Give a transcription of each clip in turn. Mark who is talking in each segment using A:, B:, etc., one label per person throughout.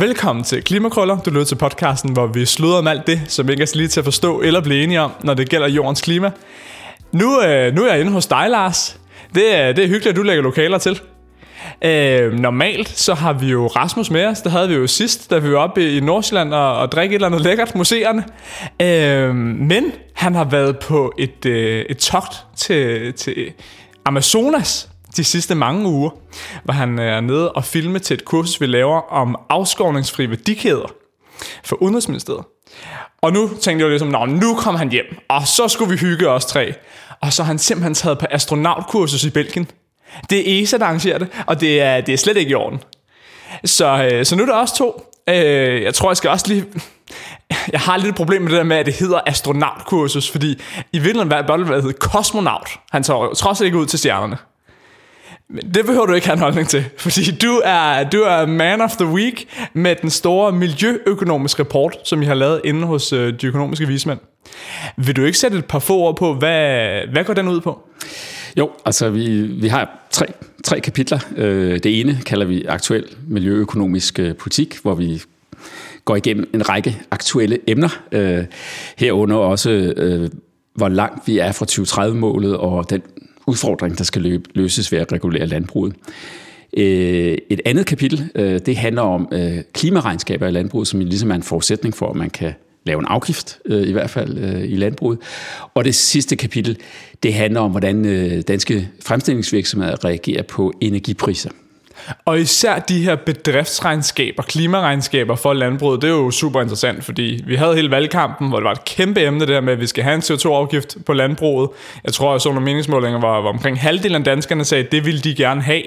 A: Velkommen til Klimakrøller. Du lytter til podcasten, hvor vi slutter om alt det, som ikke er så lige til at forstå eller blive enige om, når det gælder jordens klima. Nu, øh, nu er jeg inde hos dig, Lars. Det er, det er hyggeligt, at du lægger lokaler til. Øh, normalt så har vi jo Rasmus med os. Det havde vi jo sidst, da vi var oppe i Nordsjælland og, og drikke et eller andet lækkert museerne. Øh, men han har været på et, øh, et togt til, til Amazonas de sidste mange uger, var han nede og filme til et kursus, vi laver om afskovningsfri værdikæder for Udenrigsministeriet. Og nu tænkte jeg ligesom, nu kom han hjem, og så skulle vi hygge os tre. Og så har han simpelthen taget på astronautkursus i Belgien. Det er ESA, der arrangerer det, og det er, det er slet ikke i orden. Så, øh, så nu er der også to. Øh, jeg tror, jeg skal også lige... Jeg har lidt et problem med det der med, at det hedder astronautkursus, fordi i virkeligheden var det hedde kosmonaut. Han tager trods ikke ud til stjernerne. Det behøver du ikke have en holdning til, fordi du er, du er man of the week med den store miljøøkonomiske rapport, som I har lavet inde hos øh, de økonomiske vismænd. Vil du ikke sætte et par få ord på, hvad, hvad går den ud på?
B: Jo, altså vi, vi har tre, tre kapitler. Øh, det ene kalder vi aktuel miljøøkonomisk øh, politik, hvor vi går igennem en række aktuelle emner. Øh, herunder også, hvor langt vi er fra 2030-målet og den udfordring, der skal løses ved at regulere landbruget. Øh, et andet kapitel, øh, det handler om øh, klimaregnskaber i landbruget, som ligesom er en forudsætning for, at man kan lave en afgift, i hvert fald i landbruget. Og det sidste kapitel, det handler om, hvordan danske fremstillingsvirksomheder reagerer på energipriser.
A: Og især de her bedriftsregnskaber, klimaregnskaber for landbruget, det er jo super interessant, fordi vi havde hele valgkampen, hvor det var et kæmpe emne der med, at vi skal have en CO2-afgift på landbruget. Jeg tror, at så nogle meningsmålinger, hvor, hvor omkring halvdelen af danskerne sagde, at det ville de gerne have.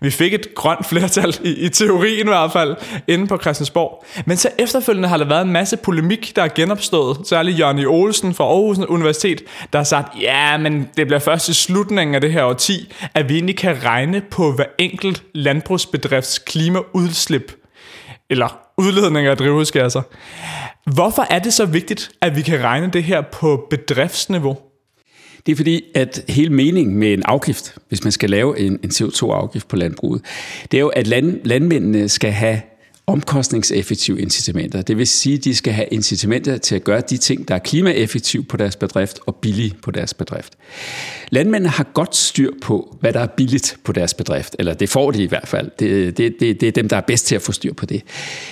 A: Vi fik et grønt flertal, i, i teorien i hvert fald, inde på Christiansborg. Men så efterfølgende har der været en masse polemik, der er genopstået. Særligt Jørgen e. Olsen fra Aarhus Universitet, der har sagt, ja, men det bliver først i slutningen af det her årti, at vi egentlig kan regne på hver enkelt landbrugsbedrifts klimaudslip, eller udledninger af drivhusgasser. Hvorfor er det så vigtigt, at vi kan regne det her på bedriftsniveau?
B: Det er fordi, at hele meningen med en afgift, hvis man skal lave en, en CO2-afgift på landbruget, det er jo, at land, landmændene skal have omkostningseffektive incitamenter. Det vil sige, at de skal have incitamenter til at gøre de ting, der er klimaeffektive på deres bedrift og billige på deres bedrift. Landmændene har godt styr på, hvad der er billigt på deres bedrift, eller det får de i hvert fald. Det, det, det, det er dem, der er bedst til at få styr på det.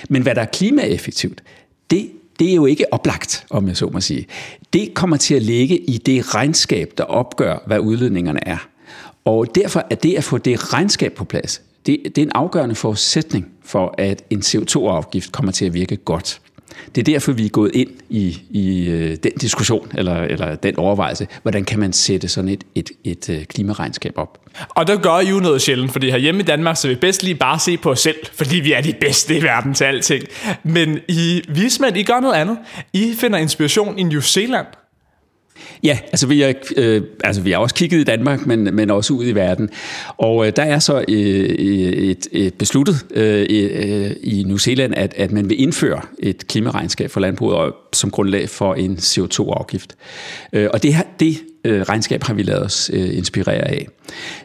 B: Men hvad der er klimaeffektivt, det det er jo ikke oplagt, om jeg så må sige. Det kommer til at ligge i det regnskab, der opgør, hvad udledningerne er. Og derfor er det at få det regnskab på plads, det, det er en afgørende forudsætning for, at en CO2-afgift kommer til at virke godt. Det er derfor, vi er gået ind i, i øh, den diskussion, eller, eller den overvejelse, hvordan kan man sætte sådan et, et, et øh, klimaregnskab op.
A: Og der gør I jo noget sjældent, fordi hjemme i Danmark, så vi bedst lige bare se på os selv, fordi vi er de bedste i verden til alting. Men I vismænd, I gør noget andet. I finder inspiration i New Zealand.
B: Ja, altså vi, er, øh, altså vi har også kigget i Danmark, men, men også ud i verden. Og øh, der er så øh, øh et, et besluttet øh, øh, øh, i New Zealand, at, at man vil indføre et klimaregnskab for landbruget som grundlag for en CO2-afgift. Øh, og det, det øh, regnskab har vi lavet os øh, inspirere af.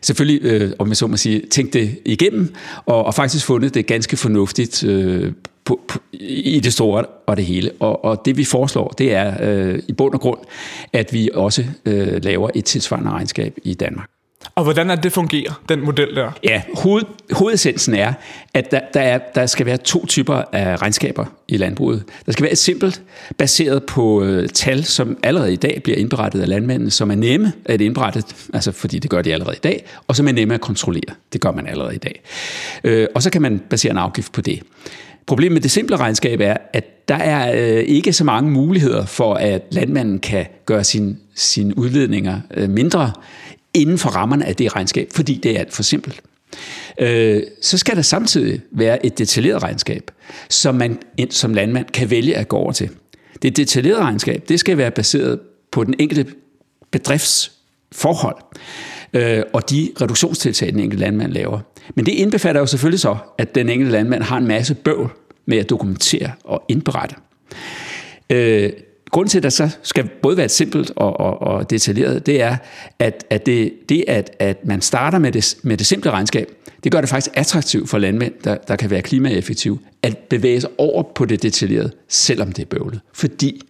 B: Selvfølgelig, øh, om jeg så må sige, tænkt det igennem, og, og faktisk fundet det ganske fornuftigt øh, på, på, i det store og det hele. Og, og det vi foreslår, det er øh, i bund og grund, at vi også øh, laver et tilsvarende regnskab i Danmark.
A: Og hvordan er det fungerer, den model der?
B: Ja, hoved, hovedessensen er, at der, der, er, der skal være to typer af regnskaber i landbruget. Der skal være et simpelt, baseret på øh, tal, som allerede i dag bliver indberettet af landmændene, som er nemme at indberette, altså fordi det gør de allerede i dag, og som er nemme at kontrollere. Det gør man allerede i dag. Øh, og så kan man basere en afgift på det. Problemet med det simple regnskab er, at der er øh, ikke så mange muligheder for, at landmanden kan gøre sine sin udledninger øh, mindre inden for rammerne af det regnskab, fordi det er alt for simpelt. Øh, så skal der samtidig være et detaljeret regnskab, som man som landmand kan vælge at gå over til. Det detaljerede regnskab, det skal være baseret på den enkelte bedrifts forhold øh, og de reduktionstiltag, den enkelte landmand laver. Men det indbefatter jo selvfølgelig så, at den enkelte landmand har en masse bøvl med at dokumentere og indberette. Øh, grunden til, at der så skal både være simpelt og, og, og detaljeret, det er, at, at det, det at, at man starter med det, med det simple regnskab, det gør det faktisk attraktivt for landmænd, der, der kan være klimaeffektive, at bevæge sig over på det detaljerede, selvom det er bøvlet. Fordi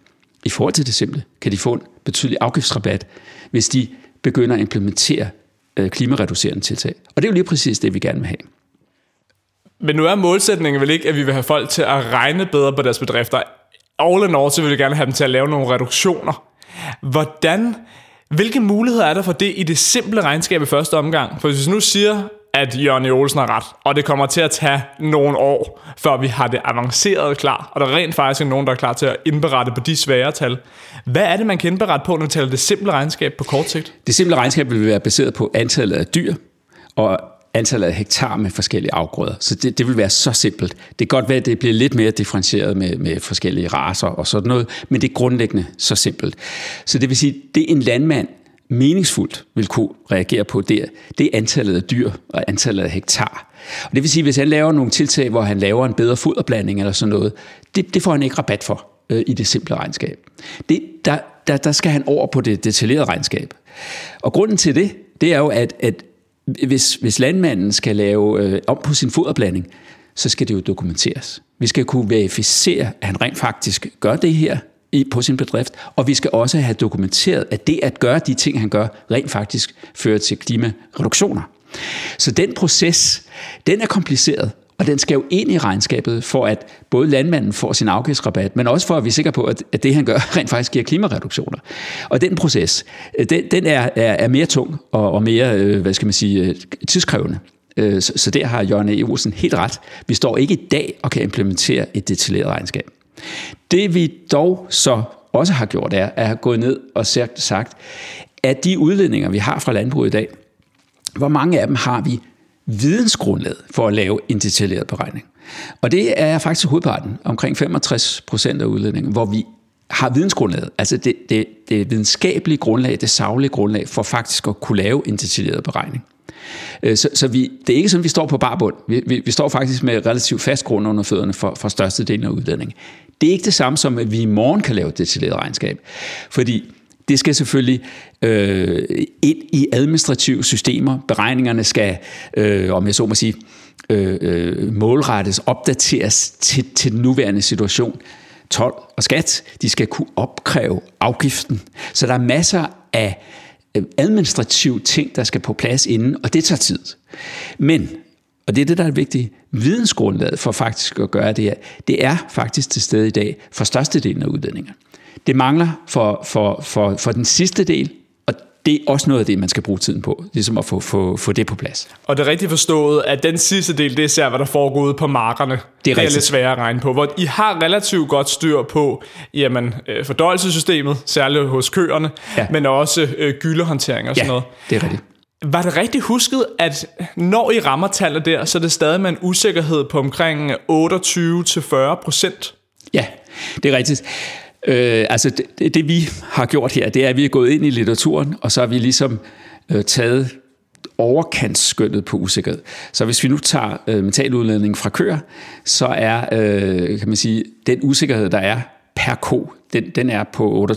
B: i forhold til det simple, kan de få en betydelig afgiftsrabat, hvis de begynder at implementere øh, klimareducerende tiltag. Og det er jo lige præcis det, vi gerne vil have.
A: Men nu er målsætningen vel ikke, at vi vil have folk til at regne bedre på deres bedrifter. All in all, så vil vi gerne have dem til at lave nogle reduktioner. Hvordan, hvilke muligheder er der for det i det simple regnskab i første omgang? For hvis vi nu siger, at Jørgen Olsen har ret, og det kommer til at tage nogle år, før vi har det avanceret klar, og der er rent faktisk nogen, der er klar til at indberette på de svære tal. Hvad er det, man kan indberette på, når vi taler det simple regnskab på kort sigt?
B: Det simple regnskab vil være baseret på antallet af dyr, og antallet af hektar med forskellige afgrøder. Så det, det vil være så simpelt. Det kan godt være, at det bliver lidt mere differentieret med, med forskellige raser og sådan noget, men det er grundlæggende så simpelt. Så det vil sige, det en landmand meningsfuldt vil kunne reagere på, det, det er antallet af dyr og antallet af hektar. Og det vil sige, hvis han laver nogle tiltag, hvor han laver en bedre foderblanding eller sådan noget, det, det får han ikke rabat for øh, i det simple regnskab. Det, der, der, der skal han over på det detaljerede regnskab. Og grunden til det, det er jo, at, at hvis, hvis landmanden skal lave øh, om på sin foderblanding, så skal det jo dokumenteres. Vi skal kunne verificere, at han rent faktisk gør det her i, på sin bedrift, og vi skal også have dokumenteret, at det at gøre de ting, han gør, rent faktisk fører til klimareduktioner. Så den proces, den er kompliceret, og den skal jo ind i regnskabet, for at både landmanden får sin afgiftsrabat, men også for at vi er sikre på, at det han gør rent faktisk giver klimareduktioner. Og den proces, øh, den, den er, er, er mere tung og, og mere, øh, hvad skal man sige, øh, tidskrævende. Så, så der har Jørgen E. Olsen helt ret. Vi står ikke i dag og kan implementere et detaljeret regnskab. Det vi dog så også har gjort, er at have gået ned og sagt, at de udledninger, vi har fra landbruget i dag, hvor mange af dem har vi vidensgrundlaget for at lave en detaljeret beregning. Og det er faktisk hovedparten, omkring 65 procent af udledningen, hvor vi har vidensgrundlaget, altså det, det, det videnskabelige grundlag, det savlige grundlag, for faktisk at kunne lave en detaljeret beregning. Øh, så, så vi, det er ikke sådan, vi står på barbund. Vi, vi, vi står faktisk med relativt fast grund under fødderne for, for størstedelen af udledningen. Det er ikke det samme som, at vi i morgen kan lave et detaljeret regnskab. Fordi det skal selvfølgelig øh, ind i administrative systemer. Beregningerne skal, øh, om jeg så må sige, øh, øh, målrettes, opdateres til, til den nuværende situation. 12 og skat, de skal kunne opkræve afgiften. Så der er masser af øh, administrative ting, der skal på plads inden, og det tager tid. Men, og det er det, der er vigtigt, vidensgrundlaget for faktisk at gøre det her, det er faktisk til stede i dag for størstedelen af udlændinge. Det mangler for, for, for, for den sidste del, og det er også noget af det, man skal bruge tiden på, ligesom at få, få, få det på plads.
A: Og det er rigtigt forstået, at den sidste del, det er især, hvad der foregår ude på markerne. Det er, det er lidt sværere at regne på, hvor I har relativt godt styr på jamen, øh, fordøjelsessystemet, særligt hos køerne, ja. men også øh, gyldehåndtering og sådan
B: ja,
A: noget.
B: det er rigtigt.
A: Var det rigtigt husket, at når I rammer tallet der, så er det stadig med en usikkerhed på omkring 28-40 procent?
B: Ja, det er rigtigt. Øh, altså det, det vi har gjort her, det er, at vi er gået ind i litteraturen, og så har vi ligesom øh, taget overkantsskyndet på usikkerhed. Så hvis vi nu tager øh, metaludledning fra køer, så er øh, kan man sige, den usikkerhed, der er per ko, den, den er på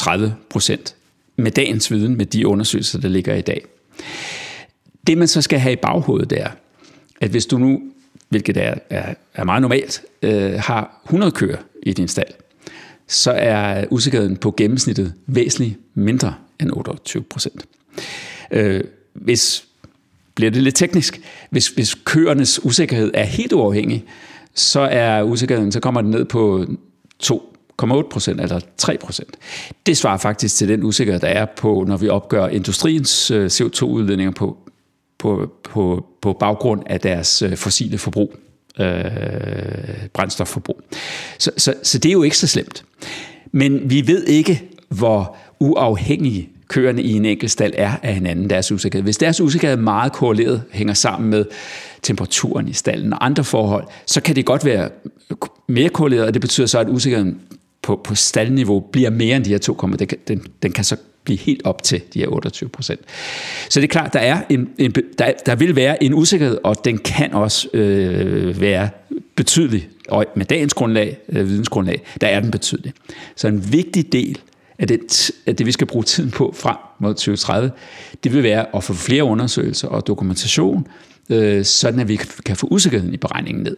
B: 28-30 procent med dagens viden, med de undersøgelser, der ligger i dag. Det man så skal have i baghovedet, det er, at hvis du nu, hvilket er, er, er meget normalt, øh, har 100 køer i din stald, så er usikkerheden på gennemsnittet væsentligt mindre end 28 procent. Øh, hvis bliver det lidt teknisk, hvis, hvis køernes usikkerhed er helt uafhængig, så er usikkerheden, så kommer den ned på 2,8 procent eller 3 procent. Det svarer faktisk til den usikkerhed, der er på, når vi opgør industriens øh, CO2-udledninger på, på, på, på baggrund af deres øh, fossile forbrug øh, brændstofforbrug. Så, så, så det er jo ikke så slemt. Men vi ved ikke, hvor uafhængige køerne i en enkelt stald er af hinanden, deres usikkerhed. Hvis deres usikkerhed er meget korreleret, hænger sammen med temperaturen i stallen og andre forhold, så kan det godt være mere korreleret, og det betyder så, at usikkerheden på, på staldniveau bliver mere end de her 2, den, den, den kan så blive helt op til de her 28 procent. Så det er klart, der, er en, en, der, der vil være en usikkerhed, og den kan også øh, være betydelig, og med dagens grundlag, øh, vidensgrundlag, der er den betydelig. Så en vigtig del af det, af det, vi skal bruge tiden på frem mod 2030, det vil være at få flere undersøgelser og dokumentation, øh, sådan at vi kan få usikkerheden i beregningen ned.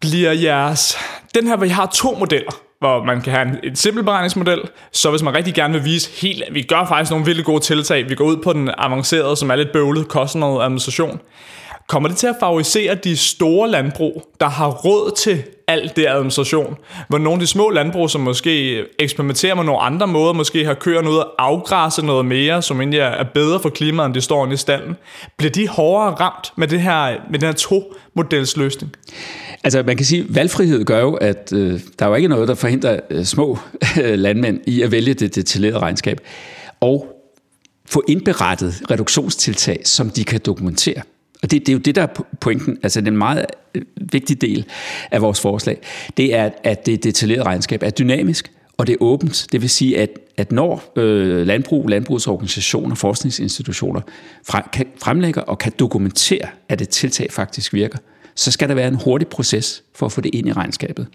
A: Bliver jeres... Den her, hvor I har to modeller, hvor man kan have en, en simpel beregningsmodel, så hvis man rigtig gerne vil vise helt, vi gør faktisk nogle virkelig gode tiltag, vi går ud på den avancerede, som er lidt bøvlet, koster noget administration, kommer det til at favorisere de store landbrug, der har råd til alt det administration, hvor nogle af de små landbrug, som måske eksperimenterer med nogle andre måder, måske har køerne ud og afgræsse noget mere, som egentlig er bedre for klimaet, end det står inde i stallen, bliver de hårdere ramt med, det her, med den her to-models løsning?
B: Altså man kan sige, at valgfrihed gør jo, at øh, der er jo ikke noget, der forhindrer øh, små øh, landmænd i at vælge det detaljerede regnskab. Og få indberettet reduktionstiltag, som de kan dokumentere. Og det, det er jo det, der er pointen, altså den meget øh, vigtig del af vores forslag, det er, at det detaljerede regnskab er dynamisk, og det er åbent. Det vil sige, at, at når øh, landbrug, landbrugsorganisationer, forskningsinstitutioner frem, kan, fremlægger og kan dokumentere, at et tiltag faktisk virker, så skal der være en hurtig proces for at få det ind i regnskabet.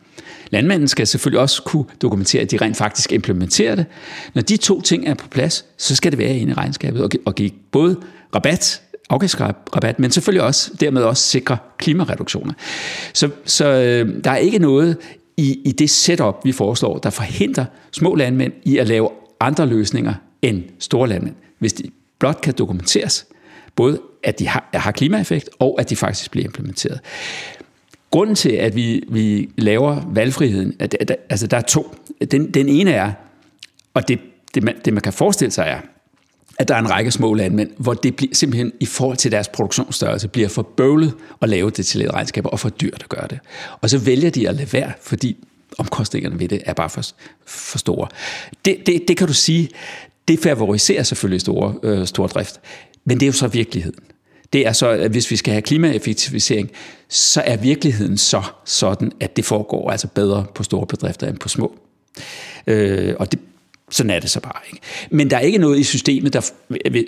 B: Landmanden skal selvfølgelig også kunne dokumentere, at de rent faktisk implementerer det. Når de to ting er på plads, så skal det være ind i regnskabet og give både rabat afgiftsrabat, men selvfølgelig også dermed også sikre klimareduktioner. Så, så øh, der er ikke noget i, i det setup, vi foreslår, der forhindrer små landmænd i at lave andre løsninger end store landmænd, hvis de blot kan dokumenteres, både at de har, har klimaeffekt, og at de faktisk bliver implementeret. Grunden til, at vi, vi laver valgfriheden, at, at, altså der er to. Den, den ene er, og det, det, man, det man kan forestille sig er, at der er en række små landmænd, hvor det bliver, simpelthen i forhold til deres produktionsstørrelse bliver for bøvlet at lave detaljeret regnskaber og for dyrt at gøre det. Og så vælger de at lade være, fordi omkostningerne ved det er bare for, for store. Det, det, det kan du sige, det favoriserer selvfølgelig store, øh, store drift. Men det er jo så virkeligheden. Det er så, at hvis vi skal have klimaeffektivisering, så er virkeligheden så sådan, at det foregår altså bedre på store bedrifter end på små. Øh, og det, sådan er det så bare ikke. Men der er ikke noget i systemet, der,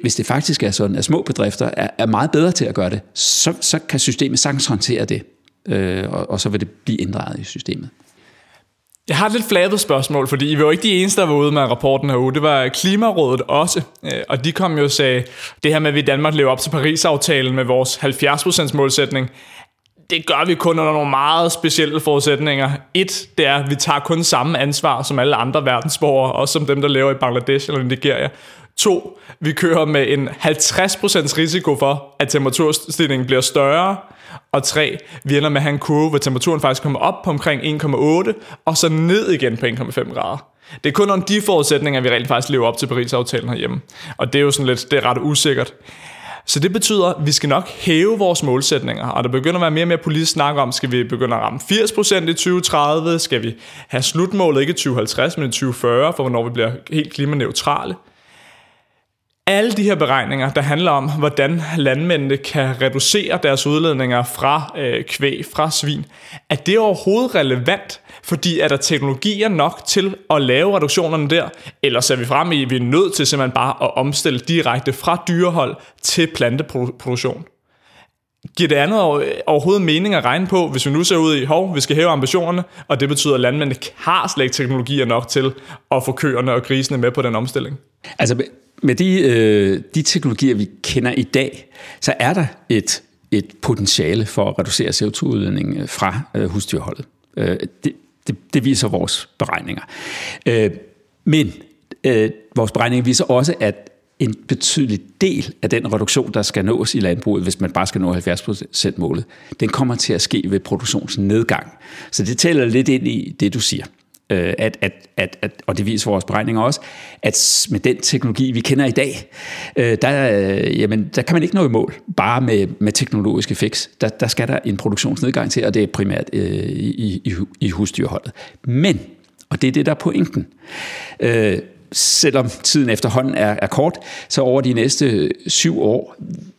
B: hvis det faktisk er sådan, at små bedrifter er, er meget bedre til at gøre det, så, så kan systemet sagtens håndtere det, øh, og, og så vil det blive inddraget i systemet.
A: Jeg har et lidt flabet spørgsmål, fordi I var jo ikke de eneste, der var ude med rapporten herude. Det var Klimarådet også, øh, og de kom jo og sagde, det her med, at vi i Danmark lever op til Paris-aftalen med vores 70% målsætning, det gør vi kun under nogle meget specielle forudsætninger. Et, det er, at vi tager kun samme ansvar som alle andre verdensborgere, også som dem, der lever i Bangladesh eller Nigeria. To, vi kører med en 50% risiko for, at temperaturstigningen bliver større. Og tre, vi ender med at have en kurve, hvor temperaturen faktisk kommer op på omkring 1,8, og så ned igen på 1,5 grader. Det er kun under de forudsætninger, vi rent faktisk lever op til Paris-aftalen herhjemme. Og det er jo sådan lidt, det er ret usikkert. Så det betyder, at vi skal nok hæve vores målsætninger, og der begynder at være mere og mere politisk snak om, skal vi begynde at ramme 80% i 2030, skal vi have slutmålet ikke i 2050, men i 2040, for hvornår vi bliver helt klimaneutrale alle de her beregninger, der handler om, hvordan landmændene kan reducere deres udledninger fra øh, kvæg, fra svin, er det overhovedet relevant? Fordi er der teknologier nok til at lave reduktionerne der? Eller ser vi frem i, at vi er nødt til simpelthen bare at omstille direkte fra dyrehold til planteproduktion? Giver det andet overhovedet mening at regne på, hvis vi nu ser ud i, hov, vi skal hæve ambitionerne, og det betyder, at landmændene har slet ikke teknologier nok til at få køerne og grisene med på den omstilling?
B: Altså, med de, øh, de teknologier, vi kender i dag, så er der et, et potentiale for at reducere CO2-udledningen øh, fra øh, husdyrholdet. Øh, det, det, det viser vores beregninger. Øh, men øh, vores beregninger viser også, at en betydelig del af den reduktion, der skal nås i landbruget, hvis man bare skal nå 70% målet, den kommer til at ske ved produktionsnedgang. Så det taler lidt ind i det, du siger. Øh, at, at, at, at, og det viser vores beregninger også, at med den teknologi, vi kender i dag, øh, der, øh, jamen, der kan man ikke nå i mål, bare med, med teknologiske fix. Der, der skal der en produktionsnedgang til, og det er primært øh, i, i, i husdyrholdet. Men, og det er det, der er pointen, øh, selvom tiden efterhånden er, er kort, så over de næste syv år,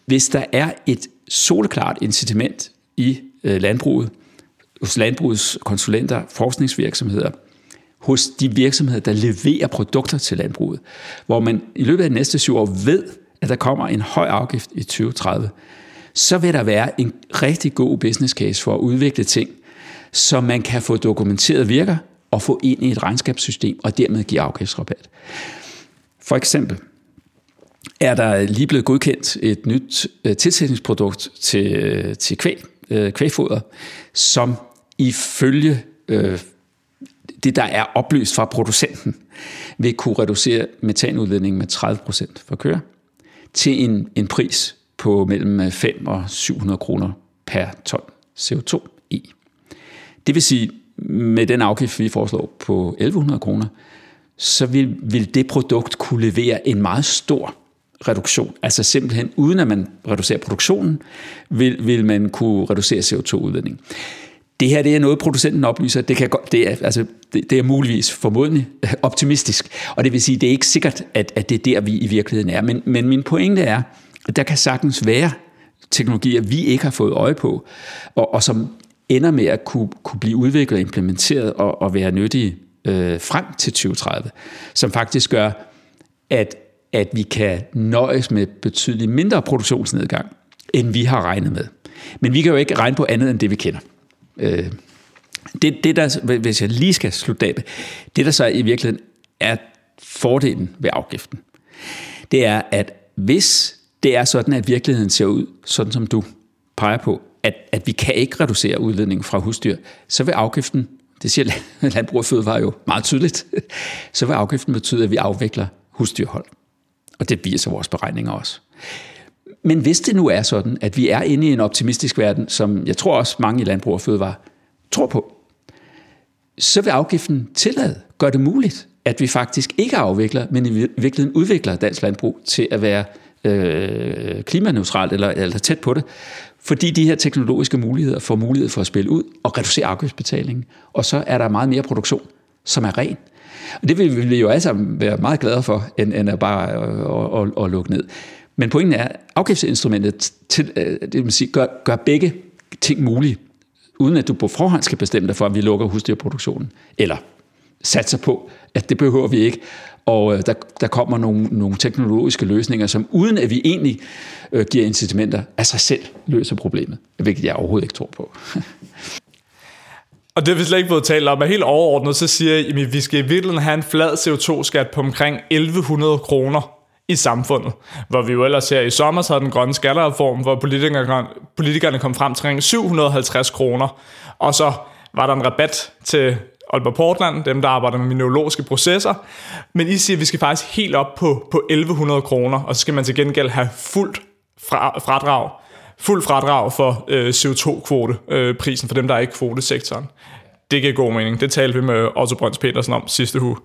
B: hvis der er et soleklart incitament i øh, landbruget, hos landbrugets konsulenter, forskningsvirksomheder, hos de virksomheder, der leverer produkter til landbruget, hvor man i løbet af de næste syv år ved, at der kommer en høj afgift i 2030, så vil der være en rigtig god business case for at udvikle ting, som man kan få dokumenteret virker, og få ind i et regnskabssystem, og dermed give afgiftsrabat. For eksempel er der lige blevet godkendt et nyt øh, tilsætningsprodukt til, øh, til kvæg, øh, kvægfoder, som ifølge øh, det, der er oplyst fra producenten, vil kunne reducere metanudledningen med 30% for køer til en, en pris på mellem øh, 5 og 700 kroner per ton CO2 i. E. Det vil sige, med den afgift, vi foreslår på 1100 kroner, så vil, vil det produkt kunne levere en meget stor reduktion. Altså simpelthen, uden at man reducerer produktionen, vil, vil man kunne reducere CO2-udledning. Det her det er noget, producenten oplyser. Det, kan, det, er, altså, det, det er muligvis formodentlig optimistisk. Og det vil sige, det er ikke sikkert, at, at det er der, vi i virkeligheden er. Men, men min pointe er, at der kan sagtens være teknologier, vi ikke har fået øje på, og, og som ender med at kunne, kunne blive udviklet og implementeret og, og være nyttige øh, frem til 2030, som faktisk gør, at, at vi kan nøjes med betydeligt mindre produktionsnedgang, end vi har regnet med. Men vi kan jo ikke regne på andet end det, vi kender. Øh, det, det der, hvis jeg lige skal slutte af det der så i virkeligheden er fordelen ved afgiften, det er, at hvis det er sådan, at virkeligheden ser ud, sådan som du peger på, at, at vi kan ikke reducere udledningen fra husdyr, så vil afgiften, det siger Landbrug og Fødevare jo meget tydeligt, så vil afgiften betyde, at vi afvikler husdyrhold. Og det viser vores beregninger også. Men hvis det nu er sådan, at vi er inde i en optimistisk verden, som jeg tror også mange i Landbrug og Fødevare tror på, så vil afgiften tillade, gør det muligt, at vi faktisk ikke afvikler, men i virkeligheden udvikler dansk landbrug til at være øh, klimaneutralt eller, eller tæt på det, fordi de her teknologiske muligheder får mulighed for at spille ud og reducere afgiftsbetalingen, og så er der meget mere produktion, som er ren. Og det vil vi jo alle sammen være meget glade for, end, end at bare øh, at, at, at lukke ned. Men pointen er, at afgiftsinstrumentet til, øh, det vil sige, gør, gør begge ting mulige, uden at du på forhånd skal bestemme dig for, at vi lukker husdyrproduktionen, eller satser på, at det behøver vi ikke, og øh, der, der kommer nogle, nogle teknologiske løsninger, som uden at vi egentlig øh, giver incitamenter af sig selv, løser problemet, hvilket jeg overhovedet ikke tror på.
A: Og det har vi slet ikke blevet talt om, men helt overordnet, så siger jeg, at vi skal i virkeligheden have en flad CO2-skat på omkring 1100 kroner i samfundet. Hvor vi jo ellers her i sommer havde den grønne skattereform, hvor politikerne, politikerne kom frem til 750 kroner. Og så var der en rabat til Aalborg Portland, dem der arbejder med mineralogiske processer. Men I siger, at vi skal faktisk helt op på, på 1100 kroner, og så skal man til gengæld have fuldt fra, fradrag fuld fradrag for øh, CO2-kvoteprisen øh, for dem, der er i kvotesektoren. Det giver god mening. Det talte vi med Otto Brøns Petersen om sidste uge.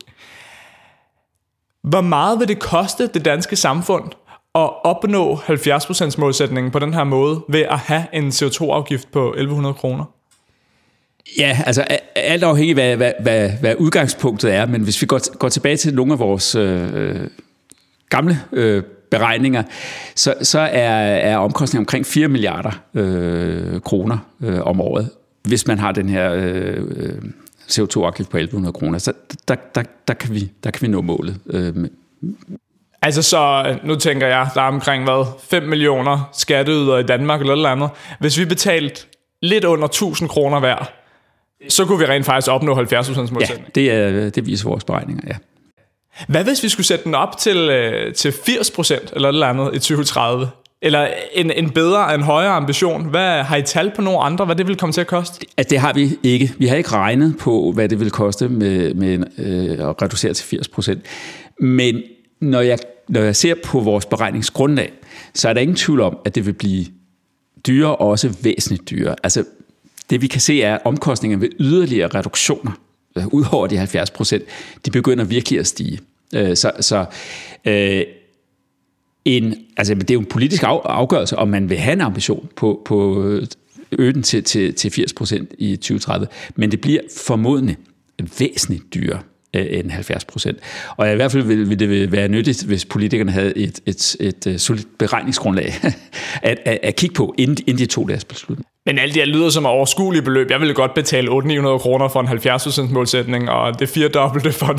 A: Hvor meget vil det koste det danske samfund at opnå 70% målsætningen på den her måde ved at have en CO2-afgift på 1100 kroner?
B: Ja, altså alt afhængig af, hvad, hvad, hvad udgangspunktet er, men hvis vi går, går tilbage til nogle af vores øh, gamle øh, beregninger, så, så er, er omkostningen omkring 4 milliarder øh, kroner øh, om året, hvis man har den her øh, øh CO2-afgift på 1100 kroner. Så der, der, der, kan, vi, der kan vi nå målet. Øh,
A: Altså så, nu tænker jeg, der er omkring hvad, 5 millioner skatteyder i Danmark eller noget andet. Hvis vi betalte lidt under 1000 kroner hver, så kunne vi rent faktisk opnå 70 målsætning.
B: Ja, det, er, det viser vores beregninger, ja.
A: Hvad hvis vi skulle sætte den op til, øh, til 80 procent eller noget andet i 2030? Eller en, en bedre, en højere ambition. Hvad Har I tal på nogle andre, hvad det vil komme til at koste?
B: At det har vi ikke. Vi har ikke regnet på, hvad det vil koste med, med øh, at reducere til 80 procent. Men når jeg, når jeg ser på vores beregningsgrundlag, så er der ingen tvivl om, at det vil blive dyrere og også væsentligt dyrere. Altså, det vi kan se er, at omkostningerne ved yderligere reduktioner, udover ud over de 70 procent, de begynder virkelig at stige. Øh, så, så øh, en, altså, det er jo en politisk afgørelse, om man vil have en ambition på, på øh, øge den til, til, til 80% i 2030, men det bliver formodentlig væsentligt dyrere øh, end 70 procent. Og i hvert fald ville, vil det være nyttigt, hvis politikerne havde et, et, et, et solidt beregningsgrundlag at, at, at kigge på, inden, inden de tog deres beslutning.
A: Men alt det her lyder som et overskueligt beløb. Jeg ville godt betale 800 kroner for en 70% målsætning, og det fire dobbelte for en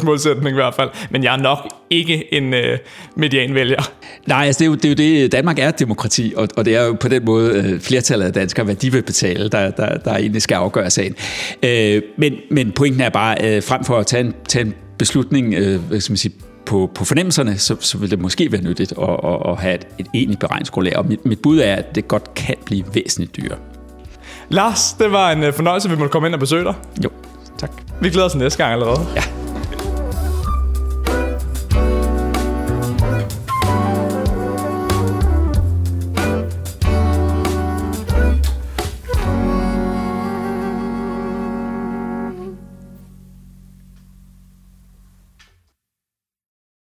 A: 80% målsætning i hvert fald. Men jeg er nok ikke en øh, medianvælger.
B: Nej, altså det er, jo, det er jo det, Danmark er et demokrati, og, og det er jo på den måde øh, flertallet af danskere, hvad de vil betale, der, der, der egentlig skal afgøre sagen. Øh, men, men pointen er bare, øh, frem for at tage en, tage en beslutning, øh, hvad skal man sige, på, på fornemmelserne, så, så vil det måske være nyttigt at, at, at have et, et egentligt beregningsgrundlag. Og mit, mit bud er, at det godt kan blive væsentligt dyrere.
A: Lars, det var en øh, fornøjelse, at vi måtte komme ind og besøge dig.
B: Jo, tak.
A: Vi glæder os næste gang allerede.
B: Ja.